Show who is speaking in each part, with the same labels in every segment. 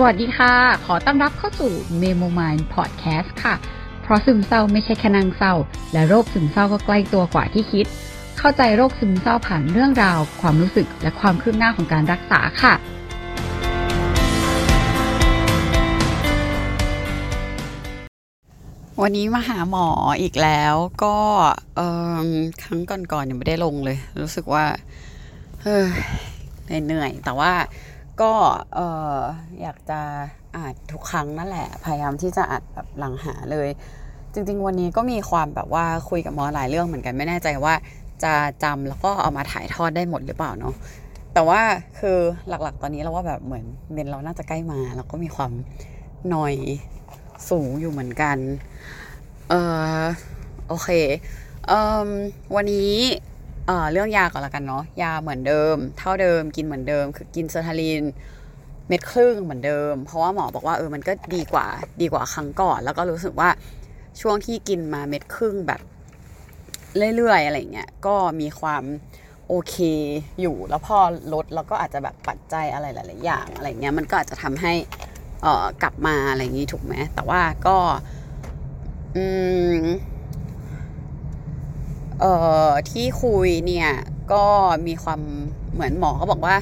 Speaker 1: สวัสดีค่ะ ขอต้อนรับเข้าสู่ Memo Mind Podcast ค่ะ เพราะซึมเศร้าไม่ใช่แค่นางเศร้า และโรคซึมเศร้าก็ใกล้ตัวกว่าที่คิด เข้าใจโรคซึมเศร้าผ่านเรื่องราว ความรู้สึกและความคืบหน้าของการรักษาค่ะ วันนี้มาหาหมออีกแล้วก็ครั้งก่อนๆยังไม่ได้ลงเลย รู้สึกว่าเฮ้ยเหนื่อยๆแต่ว่า ก็ออยากจะอ่านทุกครั้งนั่นแหละ พยายามที่จะอ่านแบบหลังหาเลย จริง ๆ วันนี้ก็มีความแบบว่าคุยกับมอหลายเรื่องเหมือนกันไม่แน่ใจว่าจะจำแล้วก็เอามาถ่ายทอดได้หมดหรือเปล่าเนาะแต่ว่าคือหลักๆ ตอนนี้เราว่าแบบเหมือนเมนเราน่าจะใกล้มาแล้วก็มีความหน่อยสูงอยู่เหมือนกัน เออโอเคเออวันนี้ เออเรื่องยาก่อนละกันเนาะยาเหมือนเดิม เท่าเดิมกินเหมือนเดิม คือกินเซอร์ทาลินเม็ดครึ่งเหมือนเดิม เพราะว่าหมอบอกว่าเออมันก็ดีกว่าดีกว่าครั้งก่อน แล้วก็รู้สึกว่าช่วงที่กินมาเม็ดครึ่งแบบเรื่อยๆอะไรเงี้ยก็มีความโอเคอยู่แล้วพอลดแล้วก็อาจจะแบบปัจจัยอะไรหลายๆอย่างอะไรเงี้ยมันก็อาจจะทำให้เออกลับมาอะไรอย่างงี้ถูกไหมแต่ว่าก็อืม เอ่อที่คุยเนี่ยก็มีความเหมือนหมอเขาบอกว่า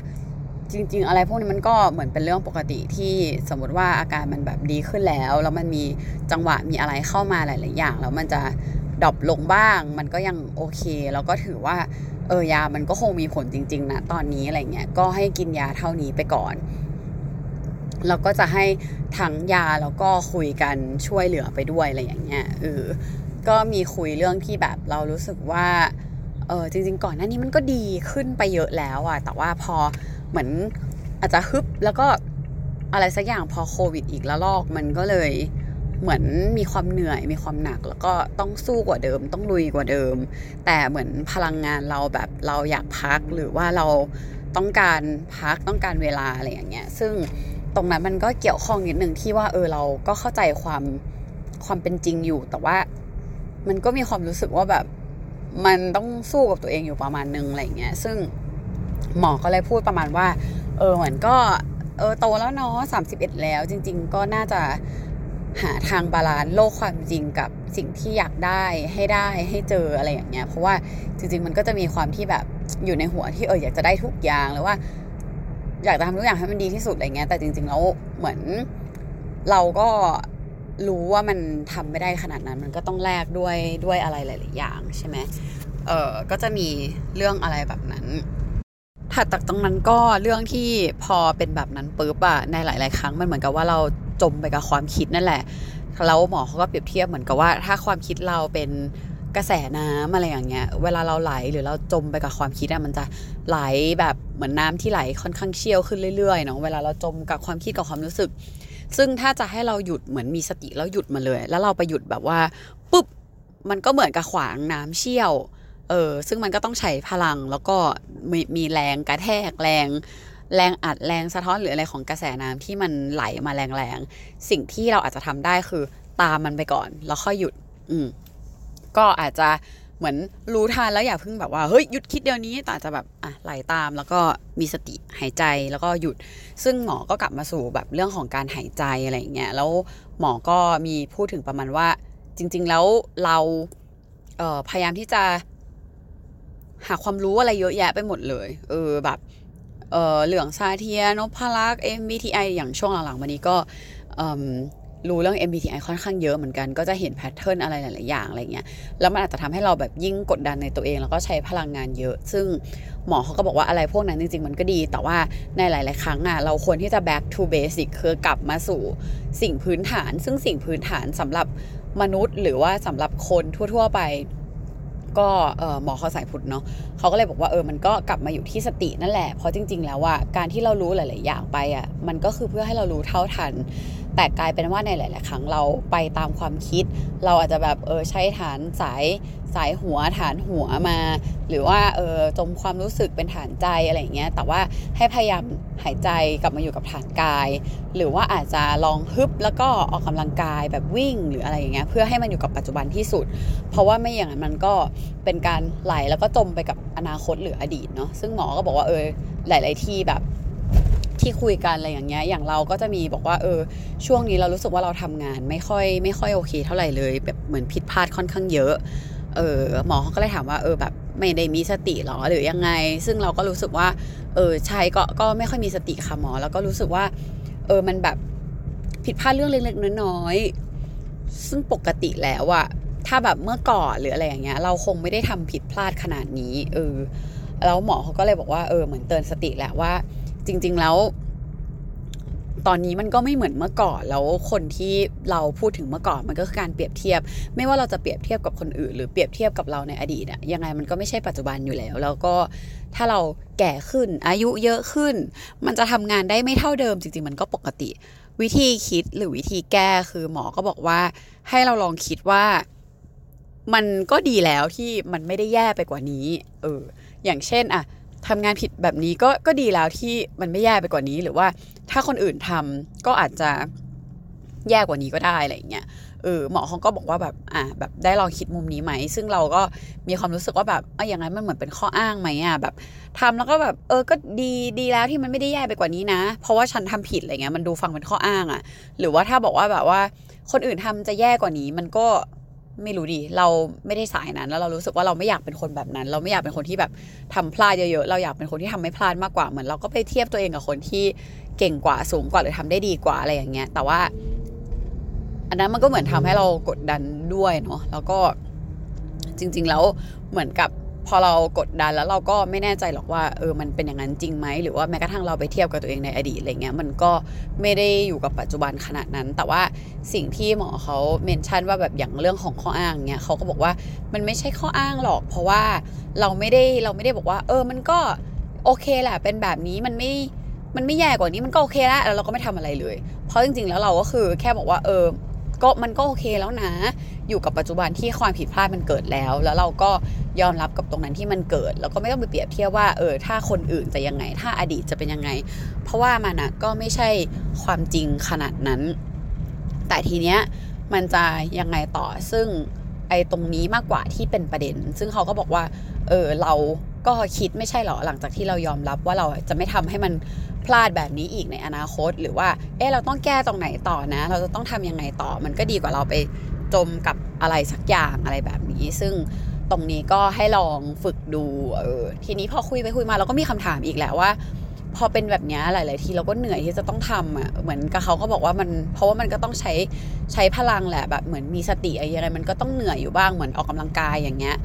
Speaker 1: จริง ๆ อะไรพวกนี้มันก็เหมือนเป็นเรื่องปกติที่สมมติว่าอาการมันแบบดีขึ้นแล้ว แล้วมันมีจังหวะมีอะไรเข้ามาหลาย ๆ อย่าง แล้วมันจะดรอปลงบ้าง มันก็ยังโอเค แล้วก็ถือว่าเออยามันก็คงมีผลจริง ๆ นะ ตอนนี้อะไรเงี้ยก็ให้กินยาเท่านี้ไปก่อนแล้วก็จะให้ทั้งยาแล้วก็คุยกันช่วยเหลือไปด้วยอะไรอย่างเงี้ยเออ ก็มีคุยเรื่องที่แบบเรารู้สึกว่าเออจริง ๆ ก่อนหน้านี้มันก็ดีขึ้นไปเยอะแล้วอะแต่ว่าพอเหมือนอาจจะฮึบแล้วก็อะไรสักอย่างพอโควิดอีกแล้วลอกมันก็เลยเหมือนมีความเหนื่อยมีความหนัก แล้วก็ต้องสู้กว่าเดิม ต้องลุยกว่าเดิม แต่เหมือนพลังงานเราแบบเราอยากพักหรือว่าเราต้องการพักต้องการเวลาอะไรอย่างเงี้ยซึ่งตรงนั้นมันก็เกี่ยวข้องนิดนึงที่ว่าเออเราก็เข้าใจความความเป็นจริงอยู่ แต่ว่า มันก็มีความรู้สึกว่าแบบมันต้องสู้กับตัวเองอยู่ประมาณนึงอะไรเงี้ย ซึ่งหมอก็เลยพูดประมาณว่า เออเหมือนก็เออโตแล้วเนาะสามสิบเอ็ดแล้ว จริง ๆ ก็น่าจะหาทาง balance โลกความจริงกับสิ่งที่อยากได้ให้ได้ให้เจออะไรอย่างเงี้ย เพราะว่าจริง ๆ มันก็จะมีความที่แบบอยู่ในหัวที่เอออยากจะได้ทุกอย่างหรือว่า อยากจะทำทุกอย่างให้มันดีที่สุดอะไรเงี้ย แต่จริง ๆ แล้วเหมือนเราก็ รู้ว่ามันทำไม่ได้ขนาดนั้น มันก็ต้องแลกด้วยด้วยอะไรหลาย ๆ อย่างใช่ไหมเออก็จะมีเรื่องอะไรแบบนั้นถัดจากตรงนั้นก็เรื่องที่พอเป็นแบบนั้นปุ๊บอะในหลาย ๆ ครั้งมันเหมือนกับว่าเราจมไปกับความคิดนั่นแหละแล้วหมอเขาก็เปรียบเทียบเหมือนกับว่า ถ้าความคิดเราเป็นกระแสน้ำอะไรอย่างเงี้ย เวลาเราไหลหรือเราจมไปกับความคิดอะมันจะไหลแบบเหมือนน้าที่ไหลค่อนข้างเชี่ยวขึ้นเรื่อย ๆ เนาะเวลาเราจมกับความคิดกับความรู้สึก ซึ่งถ้าจะให้เราหยุดเหมือนมีสติแล้วหยุดมาเลย แล้วเราไปหยุดแบบว่าปุ๊บมันก็เหมือนกับขวางน้ำเชี่ยวเออซึ่งมันก็ต้องใช้พลังแล้วก็มีมีแรงกระแทกแรง แรงอัดแรงสะท้อนหรืออะไรของกระแสน้ำที่มันไหลมาแรงๆสิ่งที่เราอาจจะทำได้คือตามมันไปก่อน แล้วค่อยหยุด อืมก็อาจจะ เหมือนรู้ทันแล้วอย่าเพิ่งแบบว่าเฮ้ยหยุดคิดเดี๋ยวนี้แต่อาจะแบบอะไหลตามแล้วก็มีสติหายใจแล้วก็หยุด ซึ่งหมอก็กลับมาสู่แบบเรื่องของการหายใจอะไรอย่างเงี้ยแล้วหมอก็มีพูดถึงประมาณว่า จริง ๆ แล้วเราเออพยายามที่จะหาความรู้อะไรเยอะแยะไปหมดเลย เออแบบเออเหลืองซาเทียนพลักษ์ MBTI อย่างช่วงหลังๆมานี้ก็ รู้เรื่อง MBTI ค่อนข้างเยอะเหมือนกันก็จะเห็นแพทเทิร์นอะไรหลายๆอย่างอะไรเงี้ยแล้วมันอาจจะทำให้เราแบบยิ่งกดดันในตัวเอง แล้วก็ใช้พลังงานเยอะ ซึ่งหมอเขาก็บอกว่าอะไรพวกนั้นจริง ๆ มันก็ดี แต่ว่าในหลาย ๆ ครั้งอะเราควรที่จะ back to basic คือกลับมาสู่สิ่งพื้นฐาน ซึ่งสิ่งพื้นฐานสำหรับมนุษย์ หรือว่าสำหรับคนทั่ว ๆ ไปก็หมอเขาสายพุทธเนาะเขาก็เลยบอกว่าเออมันก็กลับมาอยู่ที่สตินั่นแหละเพราะจริง ๆ แล้วว่าการที่เรารู้หลาย ๆ อย่างไปอะมันก็คือเพื่อให้เรารู้เท่าทัน แต่กลายเป็นว่าในหลาย ๆ ครั้งเราไปตามความคิด เราอาจจะแบบเออใช้ฐานสายสายหัวฐานหัวมา หรือว่าเออจมความรู้สึกเป็นฐานใจอะไรอย่างเงี้ยแต่ว่าให้พยายามหายใจกลับมาอยู่กับฐานกาย หรือว่าอาจจะลองฮึบแล้วก็ออกกำลังกายแบบวิ่งหรืออะไรอย่างเงี้ยเพื่อให้มันอยู่กับปัจจุบันที่สุด เพราะว่าไม่อย่างนั้นมันก็เป็นการไหลแล้วก็จมไปกับอนาคตหรืออดีตเนาะซึ่งหมอก็บอกว่าเออหลาย ๆ ที่แบบ ที่คุยกันอะไรอย่างเงี้ย อย่างเราก็จะมีบอกว่าเออ ช่วงนี้เรารู้สึกว่าเราทำงานไม่ค่อยไม่ค่อยโอเค เท่าไหร่เลย แบบเหมือนผิดพลาดค่อนข้างเยอะ เออหมอเขาก็เลยถามว่าเออแบบไม่ได้มีสติหรอหรือยังไง ซึ่งเราก็รู้สึกว่า เออใช่ก็ก็ไม่ค่อยมีสติค่ะหมอ แล้วก็รู้สึกว่า เออมันแบบผิดพลาดเรื่องเล็กๆน้อยๆซึ่งปกติแล้วอะถ้าแบบเมื่อก่อนหรืออะไรอย่างเงี้ย เราคงไม่ได้ทำผิดพลาดขนาดนี้ เออแล้วหมอเขาก็เลยบอกว่าเออเหมือนเตือนสติแหละว่า จริง ๆ แล้ว ตอนนี้มันก็ไม่เหมือนเมื่อก่อนแล้วคนที่เราพูดถึงเมื่อก่อนมันก็คือการเปรียบเทียบ ไม่ว่าเราจะเปรียบเทียบกับคนอื่น หรือเปรียบเทียบกับเราในอดีตอะยังไงมันก็ไม่ใช่ปัจจุบันอยู่แล้ว แล้วก็ถ้าเราแก่ขึ้นอายุเยอะขึ้น มันจะทำงานได้ไม่เท่าเดิมจริง ๆ มันก็ปกติ วิธีคิดหรือวิธีแก้คือหมอก็บอกว่า ให้เราลองคิดว่ามันก็ดีแล้วที่มันไม่ได้แย่ไปกว่านี้ เออ อย่างเช่นอะ ทำงานผิดแบบนี้ก็ก็ดีแล้วที่มันไม่แย่ไปกว่านี้หรือว่าถ้าคนอื่นทำก็อาจจะแย่กว่านี้ก็ได้อะไรอย่างเงี้ยเออหมอเขาก็บอกว่าแบบอ่าแบบได้ลองคิดมุมนี้ไหม ซึ่งเราก็มีความรู้สึกว่าแบบอะอย่างนั้นมันเหมือนเป็นข้ออ้างไหมอะแบบทำแล้วก็แบบเออก็ดีดีแล้วที่มันไม่ได้แย่ไปกว่านี้นะ เพราะว่าฉันทำผิดอะไรเงี้ยมันดูฟังเป็นข้ออ้างอะ หรือว่าถ้าบอกว่าแบบว่า คนอื่นทำจะแย่กว่านี้มันก็ ไม่รู้ดิเราไม่ได้สายนั้น แล้วเรารู้สึกว่าเราไม่อยากเป็นคนแบบนั้น เราไม่อยากเป็นคนที่แบบทำพลาดเยอะๆเราอยากเป็นคนที่ทำไม่พลาดมากกว่าเหมือนเราก็ไปเทียบตัวเองกับคนที่เก่งกว่าสูงกว่าหรือทำได้ดีกว่าอะไรอย่างเงี้ย แต่ว่า อันนั้นมันก็เหมือนทำให้เรากดดันด้วยเนาะแล้วก็จริง ๆ แล้วเหมือนกับ พอเรากดดันแล้วเราก็ไม่แน่ใจหรอกว่าเออมันเป็นอย่างนั้นจริงไหมหรือว่าแม้กระทั่งเราไปเทียบกับตัวเองในอดีตอะไรเงี้ยมันก็ไม่ได้อยู่กับปัจจุบันขนาดนั้น แต่ว่าสิ่งที่หมอเขาเมนชั่นว่าแบบอย่างเรื่องของข้ออ้างเนี่ยเขาก็บอกว่ามันไม่ใช่ข้ออ้างหรอก เพราะว่าเราไม่ได้เราไม่ได้บอกว่า เออมันก็โอเคแหละเป็นแบบนี้มันไม่มันไม่แย่กว่านี้มันก็โอเคแล้วแล้วเราก็ไม่ทำอะไรเลย เพราะจริงๆแล้วเราก็คือแค่บอกว่าเออ ก็มันก็โอเคแล้วนะ อยู่กับปัจจุบันที่ความผิดพลาดมันเกิดแล้ว แล้วเราก็ยอมรับกับตรงนั้นที่มันเกิด แล้วก็ไม่ต้องไปเปรียบเทียบว่าเออถ้าคนอื่นจะยังไง ถ้าอดีตจะเป็นยังไง เพราะว่ามันนะก็ไม่ใช่ความจริงขนาดนั้น แต่ทีเนี้ยมันจะยังไงต่อซึ่งไอ้ตรงนี้มากกว่าที่เป็นประเด็น ซึ่งเขาก็บอกว่า เออเรา ก็คิดไม่ใช่หรอหลังจากที่เรายอมรับว่าเราจะไม่ทำให้มันพลาดแบบนี้อีกในอนาคต หรือว่า เออเราต้องแก้ตรงไหนต่อนะ เราจะต้องทำยังไงต่อ มันก็ดีกว่าเราไปจมกับอะไรสักอย่างอะไรแบบนี้ ซึ่งตรงนี้ก็ให้ลองฝึกดูเออทีนี้พอคุยไปคุยมาเราก็มีคำถามอีกแหละว่า พอเป็นแบบนี้หลาย ๆ ทีเราก็เหนื่อยที่จะต้องทำอะเหมือนกับเขาก็บอกว่ามันเพราะว่ามันก็ต้องใช้ใช้พลังแหละแบบเหมือนมีสติอะไรยังไงมันก็ต้องเหนื่อยอยู่บ้างเหมือนออกกำลังกายอย่างเงี้ย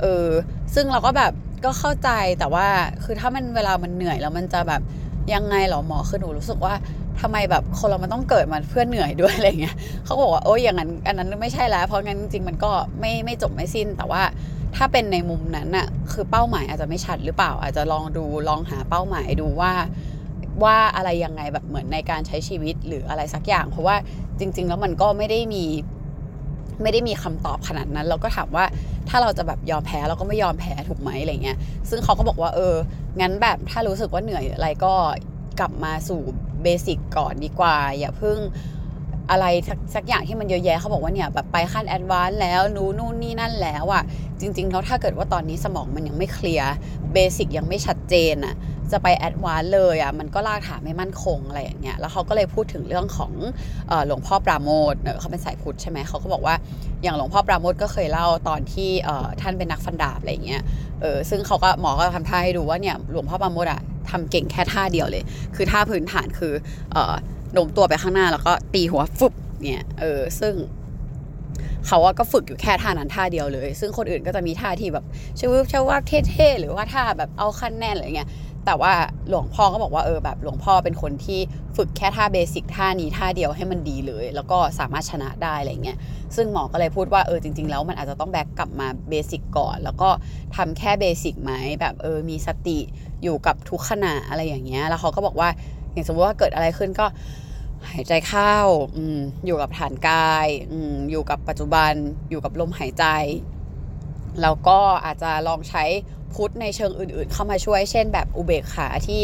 Speaker 1: เออซึ่งเราก็แบบ ก็เข้าใจแต่ว่าคือถ้ามันเวลามันเหนื่อยแล้วมันจะแบบยังไงหรอหมอคือหนูรู้สึกว่าทำไมแบบคนเรามันต้องเกิดมาเพื่อเหนื่อยด้วยอะไรเงี้ยเขาบอกว่าโอ้ยอย่างนั้นอันนั้นไม่ใช่แล้ว เพราะงั้นจริงๆมันก็ไม่ไม่จบไม่สิ้น แต่ว่าถ้าเป็นในมุมนั้นน่ะคือเป้าหมายอาจจะไม่ชัดหรือเปล่า อาจจะลองดูลองหาเป้าหมายดูว่าว่าอะไรยังไงแบบเหมือนในการใช้ชีวิตหรืออะไรสักอย่าง เพราะว่าจริง ๆ แล้วมันก็ไม่ได้มี ไม่ได้มีคำตอบขนาดนั้น เราก็ถามว่าถ้าเราจะแบบยอมแพ้เราก็ไม่ยอมแพ้ถูกไหมอะไรเงี้ย ซึ่งเขาก็บอกว่าเออ งั้นแบบถ้ารู้สึกว่าเหนื่อยอะไรก็กลับมาสู่เบสิกก่อนดีกว่า อย่าเพิ่ง อะไรสักสักอย่างที่มันเยอะแยะเขาบอกว่าเนี่ยแบบไปขั้น advance แล้วรู้นู่นนี่นั่นแล้วอะ่ะจริงๆแล้วถ้าเกิดว่าตอนนี้สมองมันยังไม่เคลียร์ basic ยังไม่ชัดเจนอะ่ะจะไป advance เลยอะ่ะมันก็รากฐานไม่มั่นคงอะไรอย่างเงี้ยแล้วเขาก็เลยพูดถึงเรื่องของหลวงพ่อปราโมทย์เขาเป็นสายพุทธใช่ไหมเขาก็บอกว่าอย่างหลวงพ่อปราโมทย์ก็เคยเล่าตอนที่ท่านเป็นนักฟันดาบอะไรอย่างเงี้ยเออซึ่งเขาก็หมอก็ทำท่าให้ดูว่าเนี่ยหลวงพ่อปราโมทย์อะทำเก่งแค่ท่าเดียวเลย คือท่าพื้นฐานคือเออ โน้มตัวไปข้างหน้าแล้วก็ตีหัวฟุบเนี่ยเออซึ่งเขาก็ฝึกอยู่แค่ท่านั้นท่าเดียวเลย ซึ่งคนอื่นก็จะมีท่าที่แบบชวบชวบเท่ๆหรือว่าท่าแบบเอาขั้นแน่นอะไรเงี้ยแต่ว่าหลวงพ่อก็บอกว่าเออแบบหลวงพ่อเป็นคนที่ฝึกแค่ท่าเบสิกท่านี้ท่าเดียวให้มันดีเลย แล้วก็สามารถชนะได้อะไรเงี้ยซึ่งหมอก็เลยพูดว่าเออจริง ๆ แล้วมันอาจจะต้องแบ็กกลับมาเบสิกก่อน แล้วก็ทำแค่เบสิกไหมแบบเออมีสติอยู่กับทุกขณะอะไรอย่างเงี้ยแล้วเขาก็บอกว่าอย่างสมมติว่าเกิดอะไรขึ้นก็ หายใจเข้าออยู่กับฐานกายออยู่กับปัจจุบัน อยู่กับลมหายใจ แล้วก็อาจจะลองใช้พุทธในเชิงอื่น ๆ เข้ามาช่วย เช่น แบบอุเบกขาที่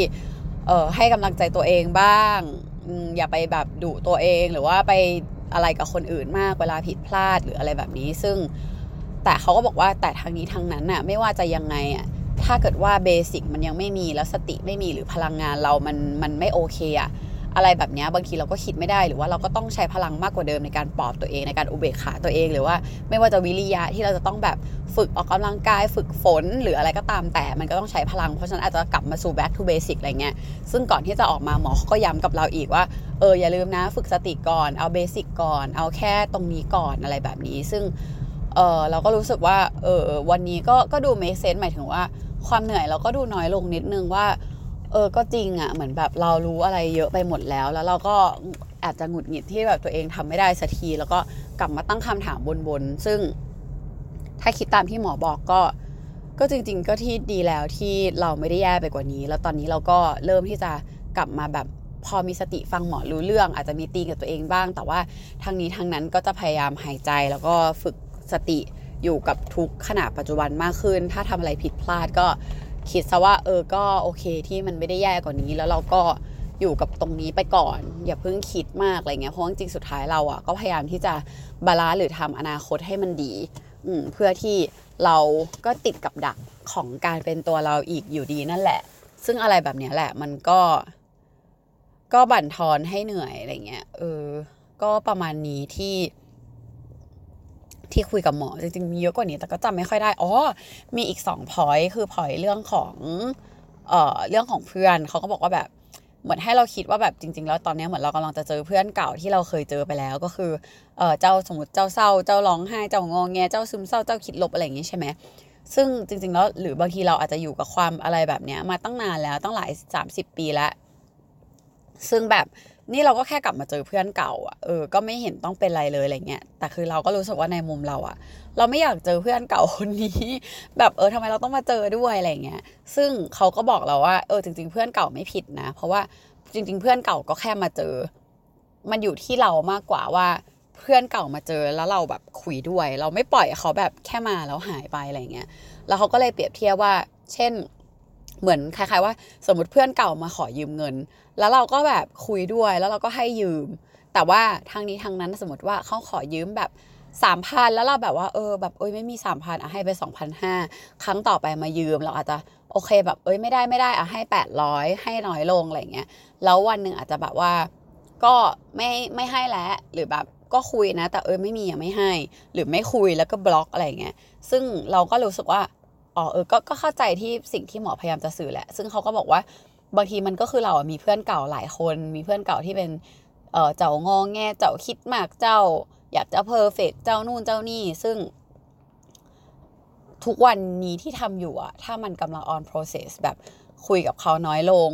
Speaker 1: เออให้กำลังใจตัวเองบ้างอย่าไปแบบดุตัวเองหรือว่าไปอะไรกับคนอื่นมากเวลาผิดพลาดหรืออะไรแบบนี้ ซึ่งแต่เขาก็บอกว่าแต่ทางนี้ทางนั้นน่ะไม่ว่าจะยังไงอะถ้าเกิดว่าเบสิกมันยังไม่มีแล้วสติไม่มีหรือพลังงานเรามันมันไม่โอเคอะ อะไรแบบนี้บางทีเราก็คิดไม่ได้หรือว่าเราก็ต้องใช้พลังมากกว่าเดิมในการปลอบตัวเองในการอุเบกขาตัวเอง หรือว่าไม่ว่าจะวิริยะที่เราจะต้องแบบฝึกออกกำลังกาย ฝึกฝนหรืออะไรก็ตามแต่มันก็ต้องใช้พลังเพราะฉะนั้นอาจจะกลับมาสู่ back to basic อะไรเงี้ยซึ่งก่อนที่จะออกมาหมอก็ย้ำกับเราอีกว่าเอออย่าลืมนะฝึกสติก่อนเอาเบสิกก่อนเอาแค่ตรงนี้ก่อนอะไรแบบนี้ ซึ่งเออเราก็รู้สึกว่าเออวันนี้ก็ก็ดู make sense หมายถึงว่าความเหนื่อยเราก็ดูน้อยลงนิดนึงว่า เออก็จริงอะ่ะเหมือนแบบเรารู้อะไรเยอะไปหมดแล้ว แล้วเราก็อาจจะหงุดหงิดที่แบบตัวเองทำไม่ได้สักที แล้วก็กลับมาตั้งคำถามบนๆซึ่งถ้าคิดตามที่หมอบอกก็ ก็จริง ๆ ก็ที่ดีแล้วที่เราไม่ได้แย่ไปกว่านี้ แล้วตอนนี้เราก็เริ่มที่จะกลับมาแบบพอมีสติฟังหมอรู้เรื่อง อาจจะมีตีกับตัวเองบ้าง แต่ว่าทางนี้ทางนั้นก็จะพยายามหายใจแล้วก็ฝึกสติอยู่กับทุกขณะปัจจุบันมากขึ้น ถ้าทำอะไรผิดพลาดก็ คิดซะว่าเออก็โอเคที่มันไม่ได้แย่กว่านี้ แล้วเราก็อยู่กับตรงนี้ไปก่อน อย่าเพิ่งคิดมากอะไรเงี้ยเพราะจริงสุดท้ายเราอะก็พยายามที่จะ balance หรือทำอนาคตให้มันดีอืมเพื่อที่เราก็ติดกับดักของการเป็นตัวเราอีกอยู่ดีนั่นแหละ ซึ่งอะไรแบบนี้แหละมันก็ ก็บั่นทอนให้เหนื่อยอะไรเงี้ยเออ ก็ประมาณนี้ที่ ที่คุยกับหมอจริงๆมีเยอะกว่านี้ แต่ก็จำไม่ค่อยได้อ๋อมีอีกสองพอยคือพอยเรื่องของเอ่อเรื่องของเพื่อนเขาก็บอกว่าแบบเหมือนให้เราคิดว่าแบบจริง ๆ แล้วตอนนี้เหมือนเรากำลังจะเจอเพื่อนเก่าที่เราเคยเจอไปแล้วก็คือเออเจ้าสมมติเจ้าเศร้าเจ้าร้องไห้เจ้างองแงเจ้าซึมเศร้าเจ้าคิดลบอะไรอย่างงี้ใช่ไหมซึ่งจริง ๆ แล้วหรือบางทีเราอาจจะอยู่กับความอะไรแบบเนี้ยมาตั้งนานแล้วตั้งหลาย 30 ปีแล้ว ซึ่งแบบ นี่เราก็แค่กลับมาเจอเพื่อนเก่าอะเออก็ไม่เห็นต้องเป็นอะไรเลยอะไรเงี้ยแต่คือเราก็รู้สึกว่าในมุมเราอะ เราไม่อยากเจอเพื่อนเก่าคนนี้ แบบเออทำไมเราต้องมาเจอด้วยอะไรเงี้ย ซึ่งเขาก็บอกเราว่าเออจริง ๆ เพื่อนเก่าไม่ผิดนะ เพราะว่าจริง ๆ เพื่อนเก่าก็แค่มาเจอ มันอยู่ที่เรามากกว่าว่าเพื่อนเก่ามาเจอแล้วเราแบบคุยด้วย เราไม่ปล่อยเขาแบบแค่มาแล้วหายไปอะไรเงี้ยแล้วเขาก็เลยเปรียบเทียบว่า เช่น เหมือนคล้ายๆว่าสมมติเพื่อนเก่ามาขอยืมเงิน แล้วเราก็แบบคุยด้วยแล้วเราก็ให้ยืม แต่ว่าทางนี้ทางนั้นสมมติว่าเขาขอยืมแบบสามพันแล้วเราแบบว่าเออแบบเอ้ยไม่มีสามพันอะให้ไปสองพันห้าครั้งต่อไปมายืมเราอาจจะโอเคแบบเอ้ยไม่ได้ไม่ได้อะให้แปดร้อยให้น้อยลงอะไรเงี้ยแล้ววันหนึ่งอาจจะแบบว่าก็ไม่ไม่ให้แล้วหรือแบบก็คุยนะ แต่เออไม่มีอะไม่ให้ หรือไม่คุยแล้วก็บล็อกอะไรเงี้ยซึ่งเราก็รู้สึกว่า อ๋อเออก็ก็เข้าใจที่สิ่งที่หมอพยายามจะสื่อแหละ ซึ่งเขาก็บอกว่าบางทีมันก็คือเรามีเพื่อนเก่าหลายคน มีเพื่อนเก่าที่เป็นเออเจ้างองแงเจ้าคิดมากเจ้า อยากจะเพอร์เฟกเจ้านู่นเจ้านี่ ซึ่ง ทุกวันนี้ที่ทำอยู่อะถ้ามันกำลัง on process แบบคุยกับเขาน้อยลง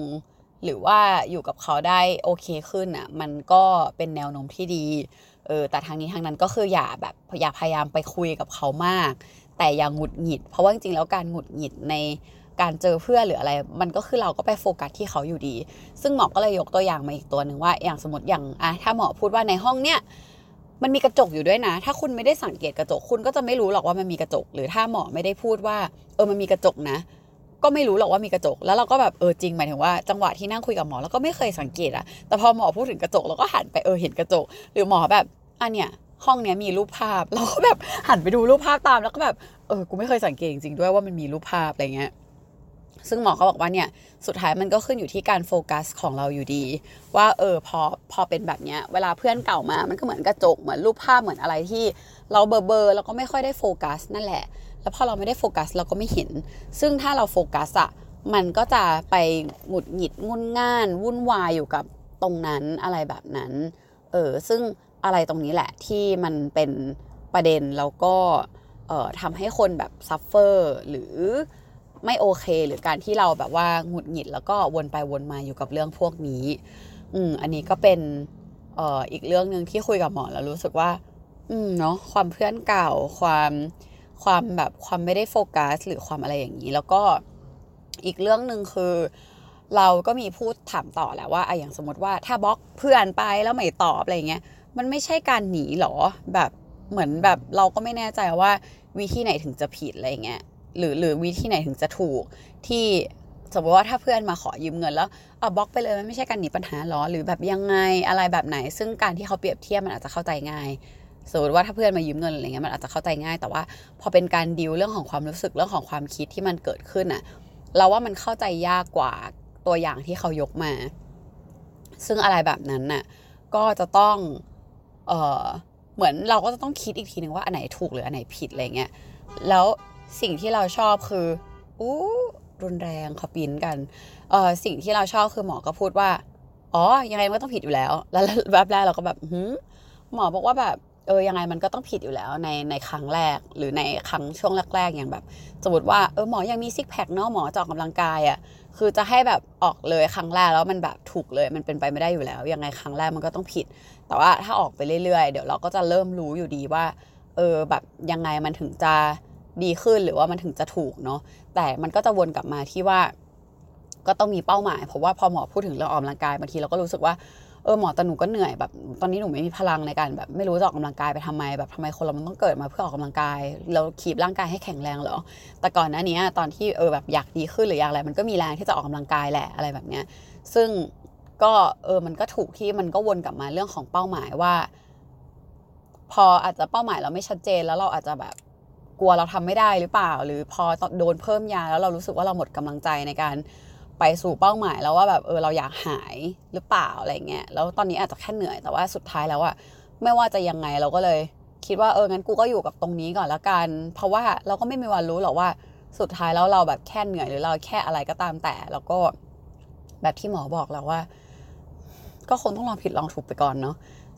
Speaker 1: หรือว่าอยู่กับเขาได้โอเคขึ้นอะมันก็เป็นแนวโน้มที่ดีเออแต่ทางนี้ทางนั้นก็คืออย่าแบบอย่าพยายามไปคุยกับเขามาก แต่อย่างหงุดหงิด เพราะว่าจริงๆแล้วการหงุดหงิดในการเจอเพื่อนหรืออะไร มันก็คือเราก็ไปโฟกัสที่เขาอยู่ดี ซึ่งหมอก็เลยยกตัวอย่างมาอีกตัวหนึ่งว่า อย่างสมมติอย่างอะถ้าหมอพูดว่าในห้องเนี้ยมันมีกระจกอยู่ด้วยนะ ถ้าคุณไม่ได้สังเกตกระจก คุณก็จะไม่รู้หรอกว่ามันมีกระจก หรือถ้าหมอไม่ได้พูดว่า เออมันมีกระจกนะ ก็ไม่รู้หรอกว่ามีกระจก แล้วเราก็แบบเออจริงหมายถึงว่าจังหวะที่นั่งคุยกับหมอแล้วก็ไม่เคยสังเกตอะแต่พอหมอพูดถึงกระจกเราก็หันไปเออเห็นกระจก หรือหมอแบบอันเนี้ย ห้องเนี้ยมีรูปภาพเราก็แบบหันไปดูรูปภาพตามแล้วก็แบบเออกูไม่เคยสังเกตจริงๆด้วยว่ามันมีรูปภาพอะไรเงี้ยซึ่งหมอเขาบอกว่าเนี่ยสุดท้ายมันก็ขึ้นอยู่ที่การโฟกัสของเราอยู่ดี ว่าเออพอพอเป็นแบบเนี้ยเวลาเพื่อนเก่ามามันก็เหมือนกระจกเหมือนรูปภาพเหมือนอะไรที่เราเบอร์เบอร์แล้วก็ไม่ค่อยได้โฟกัสนั่นแหละ แล้วพอเราไม่ได้โฟกัสเราก็ไม่เห็น ซึ่งถ้าเราโฟกัสอะมันก็จะไปหงุดหงิดงุ่นง่าน วุ่นวายอยู่กับตรงนั้นอะไรแบบนั้นเออซึ่ง อะไรตรงนี้แหละที่มันเป็นประเด็นแล้วก็ทำให้คนแบบ suffer หรือไม่โอเค หรือการที่เราแบบว่าหงุดหงิด แล้วก็วนไปวนมาอยู่กับเรื่องพวกนี้ อืมอันนี้ก็เป็นออีกเรื่องหนึ่งที่คุยกับหมอแล้วรู้สึกว่า อืมเนาะความเพื่อนเก่าความความแบบความไม่ได้โฟกัส หรือความอะไรอย่างนี้ แล้วก็อีกเรื่องหนึ่งคือ เราก็มีพูดถามต่อแหละว่าไอ้อย่างสมมติว่าถ้าบล็อกเพื่อนไปแล้วไม่ตอบอะไรเงี้ย มันไม่ใช่การหนีหรอแบบเหมือนแบบเราก็ไม่แน่ใจว่าวิธีไหนถึงจะผิดอะไรเงี้ยหรือหรือวิธีไหนถึงจะถูกที่สมมติว่าถ้าเพื่อนมาขอยืมเงินแล้วเอาบล็อกไปเลยมันไม่ใช่การหนีปัญหาหรอหรือแบบยังไงอะไรแบบไหน ซึ่งการที่เขาเปรียบเทียบมันอาจจะเข้าใจง่ายสมมติว่าถ้าเพื่อนมายืมเงินอะไรเงี้ยมันอาจจะเข้าใจง่าย แต่ว่าพอเป็นการดิวเรื่องของความรู้สึกเรื่องของความคิดที่มันเกิดขึ้นอะเราว่ามันเข้าใจยากกว่าตัวอย่างที่เขายกมา ซึ่งอะไรแบบนั้นน่ะก็จะต้อง เออเหมือนเราก็จะต้องคิดอีกทีหนึ่งว่าอันไหนถูกหรืออันไหนผิดอะไรเงี้ยแล้วสิ่งที่เราชอบคืออู้รุนแรงเขาปีนกันเออสิ่งที่เราชอบคือหมอก็พูดว่าอ๋อยังไงมันก็ต้องผิดอยู่แล้ว แล้วแบบแรกเราก็แบบหืหมอบอกว่าแบบเออยังไงมันก็ต้องผิดอยู่แล้วในในครั้งแรกหรือในครั้งช่วงแรกๆอย่างแบบ สมมติว่าเออหมอยังมีซิกแพคเนาะหมอจออกกำลังกายอะ่ะคือจะให้แบบออกเลยครั้งแรกแล้วมันแบบถูกเลยมันเป็นไปไม่ได้อยู่แล้ว ยังไงครั้งแรกมันก็ต้องผิด แต่ว่าถ้าออกไปเรื่อยๆ เดี๋ยวเราก็จะเริ่มรู้อยู่ดีว่า เออแบบยังไงมันถึงจะดีขึ้นหรือว่ามันถึงจะถูกเนาะแต่มันก็จะวนกลับมาที่ว่า ก็ต้องมีเป้าหมาย เพราะว่าพอหมอพูดถึงเรื่องออกกำลังกายบางทีเราก็รู้สึกว่าเออหมอแต่หนูก็เหนื่อยแบบ ตอนนี้หนูไม่มีพลังในการแบบไม่รู้จะออกกำลังกายไปทำไมแบบทำไมคนเรามันต้องเกิดมาเพื่อออกกำลังกายแล้วคีบร่างกายให้แข็งแรงเหรอแต่ก่อนหน้านี้ตอนที่เออแบบอยากดีขึ้นหรืออยากอะไร มันก็มีแรงที่จะออกกำลังกายแหละอะไรแบบเนี้ย ซึ่ง ก็เออมันก็ถูกที่มันก็วนกลับมาเรื่องของเป้าหมายว่า พออาจจะเป้าหมายเราไม่ชัดเจนแล้วเราอาจจะแบบกลัวเราทำไม่ได้หรือเปล่า หรือพอโดนเพิ่มยาแล้วเรารู้สึกว่าเราหมดกำลังใจในการไปสู่เป้าหมายแล้วว่าแบบเออเราอยากหายหรือเปล่าอะไรเงี้ยแล้วตอนนี้อาจจะแค่เหนื่อยแต่ว่าสุดท้ายแล้วอะไม่ว่าจะยังไงเราก็เลยคิดว่าเอองั้นกูก็อยู่กับตรงนี้ก่อนล้วกัน เพราะว่าเราก็ไม่มีวันรู้หรอกว่าสุดท้ายแล้วเราแบบแค่เหนื่อยหรือเราแค่อะไรก็ตามแต่ แล้วก็แบบที่หมอบอกเราว่า ก็คงต้องลองผิดลองถูกไปก่อนเนาะ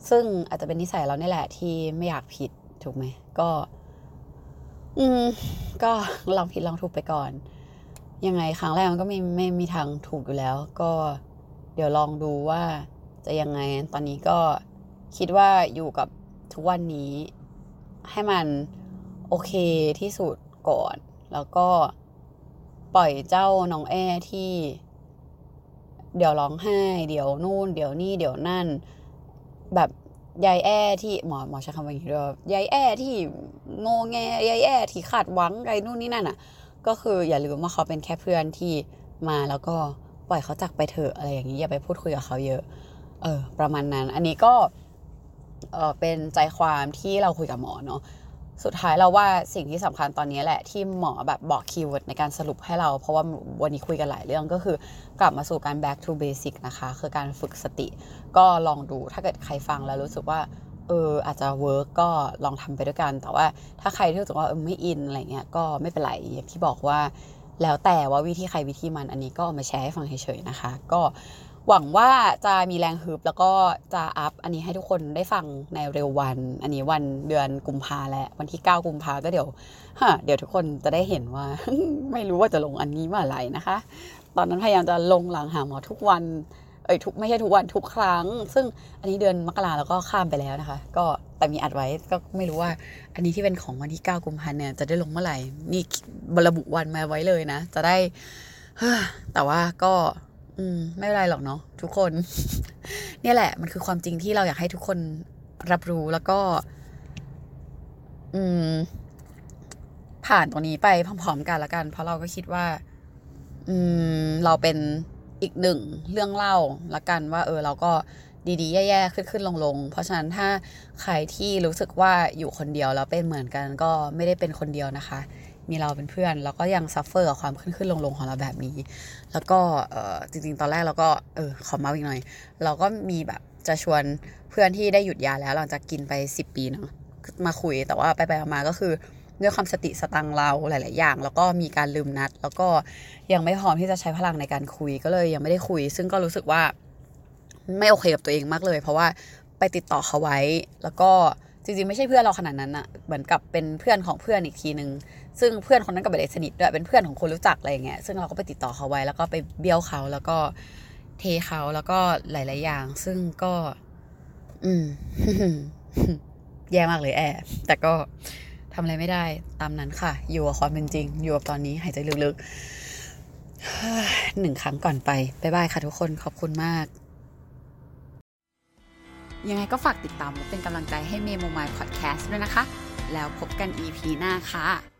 Speaker 1: ซึ่งอาจจะเป็นนิสัยเราเนี่แหละที่ไม่อยากผิดถูกไหมก็ อืม ก็ลองผิดลองถูกไปก่อน ยังไงครั้งแรกมันก็ไม่ไม่มีทางถูกอยู่แล้ว ก็เดี๋ยวลองดูว่าจะยังไง ตอนนี้ก็คิดว่าอยู่กับทุกวันนี้ ให้มันโอเคที่สุดก่อน แล้วก็ปล่อยเจ้าน้องแอที่ เดี๋ยวร้องไห้ เดี๋ยวนู่น เดี๋ยวนี่ เดี๋ยวนั่น แบบยายแอที่หมอหมอใช้คำว่าอย่างนี้ด้วยยายแอที่งอแงยายแอที่คาดหวังอะไรนู่นนี่นั่นอะ ก็คืออย่าลืมว่าเขาเป็นแค่เพื่อนที่มาแล้วก็ปล่อยเขาจากไปเถอะอะไรอย่างนี้อย่าไปพูดคุยกับเขาเยอะ เออ ประมาณนั้น อันนี้ก็เออเป็นใจความที่เราคุยกับหมอเนาะ สุดท้ายเราว่าสิ่งที่สำคัญตอนนี้แหละที่หมอแบบบอก keyword ในการสรุปให้เรา เพราะว่าวันนี้คุยกันหลายเรื่องก็คือกลับมาสู่การ back to basic นะคะ คือการฝึกสติ ก็ลองดูถ้าเกิดใครฟังแล้วรู้สึกว่าเอออาจจะ work ก็ลองทำไปด้วยกัน แต่ว่าถ้าใครที่รู้สึกว่าเออไม่ in อะไรเงี้ยก็ไม่เป็นไรอย่างที่บอกว่า แล้วแต่ว่าวิธีใครวิธีมันอันนี้ก็มาแชร์ให้ฟังเฉยๆนะคะ ก็ หวังว่าจะมีแรงฮึบแล้วก็จะ up อันนี้ให้ทุกคนได้ฟังในเร็ววัน อันนี้วันเดือนกุมภาแล้ววันที่ 9 กุมภาก็เดี๋ยวฮะเดี๋ยวทุกคนจะได้เห็นว่า ไม่รู้ว่าจะลงอันนี้เมื่อไหร่นะคะ ตอนนั้นพยายามจะลงหลังหาหมอทุกวันเอ้ยทุกไม่ใช่ทุกวันทุกครั้ง ซึ่งอันนี้เดือนมกราแล้วก็ข้ามไปแล้วนะคะ ก็แต่มีอัดไว้ก็ไม่รู้ว่า อันนี้ที่เป็นของวันที่ 9 กุมภาเนี่ยจะได้ลงเมื่อไหร่นี่ระบุวันมาไว้เลยนะ จะได้แต่ว่าก็ อืม ไม่เป็นไรหรอกเนาะทุกคน เนี่ยแหละ มันคือความจริงที่เราอยากให้ทุกคนรับรู้แล้วก็ อืม ผ่านตรงนี้ไปพร้อมๆกันละกัน เพราะเราก็คิดว่า อืม เราเป็นอีกหนึ่งเรื่องเล่าละกันว่า เออ เราก็ดีๆ แย่ๆ ขึ้นขึ้นลงลงเพราะฉะนั้นถ้าใครที่รู้สึกว่าอยู่คนเดียวแล้วเป็นเหมือนกันก็ไม่ได้เป็นคนเดียวนะคะ มีเราเป็นเพื่อนแล้วก็ยัง suffer กับความขึ้นขึ้นลงลงของเราแบบนี้ แล้วก็จริงๆ ตอนแรกเราก็เออขอมาอีกหน่อย เราก็มีแบบจะชวนเพื่อนที่ได้หยุดยาแล้วหลังจากกินไป 10 ปีเนาะมาคุยแต่ว่าไปไปมาก็คือด้วยความสติสตังเราหลาย ๆ อย่าง แล้วก็มีการลืมนัด แล้วก็ยังไม่พร้อมที่จะใช้พลังในการคุยก็เลยยังไม่ได้คุย ซึ่งก็รู้สึกว่าไม่โอเคกับตัวเองมากเลย เพราะว่าไปติดต่อเขาไว้แล้วก็ จริงๆไม่ใช่เพื่อนเราขนาดนั้นอะเหมือนกับเป็นเพื่อนของเพื่อนอีกทีนึง ซึ่งเพื่อนคนนั้นก็ไม่ได้สนิทด้วยเป็นเพื่อนของคนรู้จักอะไรเงี้ยซึ่งเราก็ไปติดต่อเขาไว้แล้วก็ไปเบี้ยวเขาแล้วก็เทเขาแล้วก็หลาย ๆ อย่าง ซึ่งก็ อืมแย่มากเลยแอบแต่ก็ทำอะไรไม่ได้ตามนั้นค่ะ อยู่กับความเป็นจริง อยู่กับตอนนี้หายใจลึกๆหนึ่งครั้งก่อนไปบ๊ายบายค่ะทุกคนขอบคุณมาก ยังไงก็ฝากติดตามและเป็นกำลังใจให้เมโมมายพอดแคสต์ด้วยนะคะ แล้วพบกัน EP หน้าค่ะ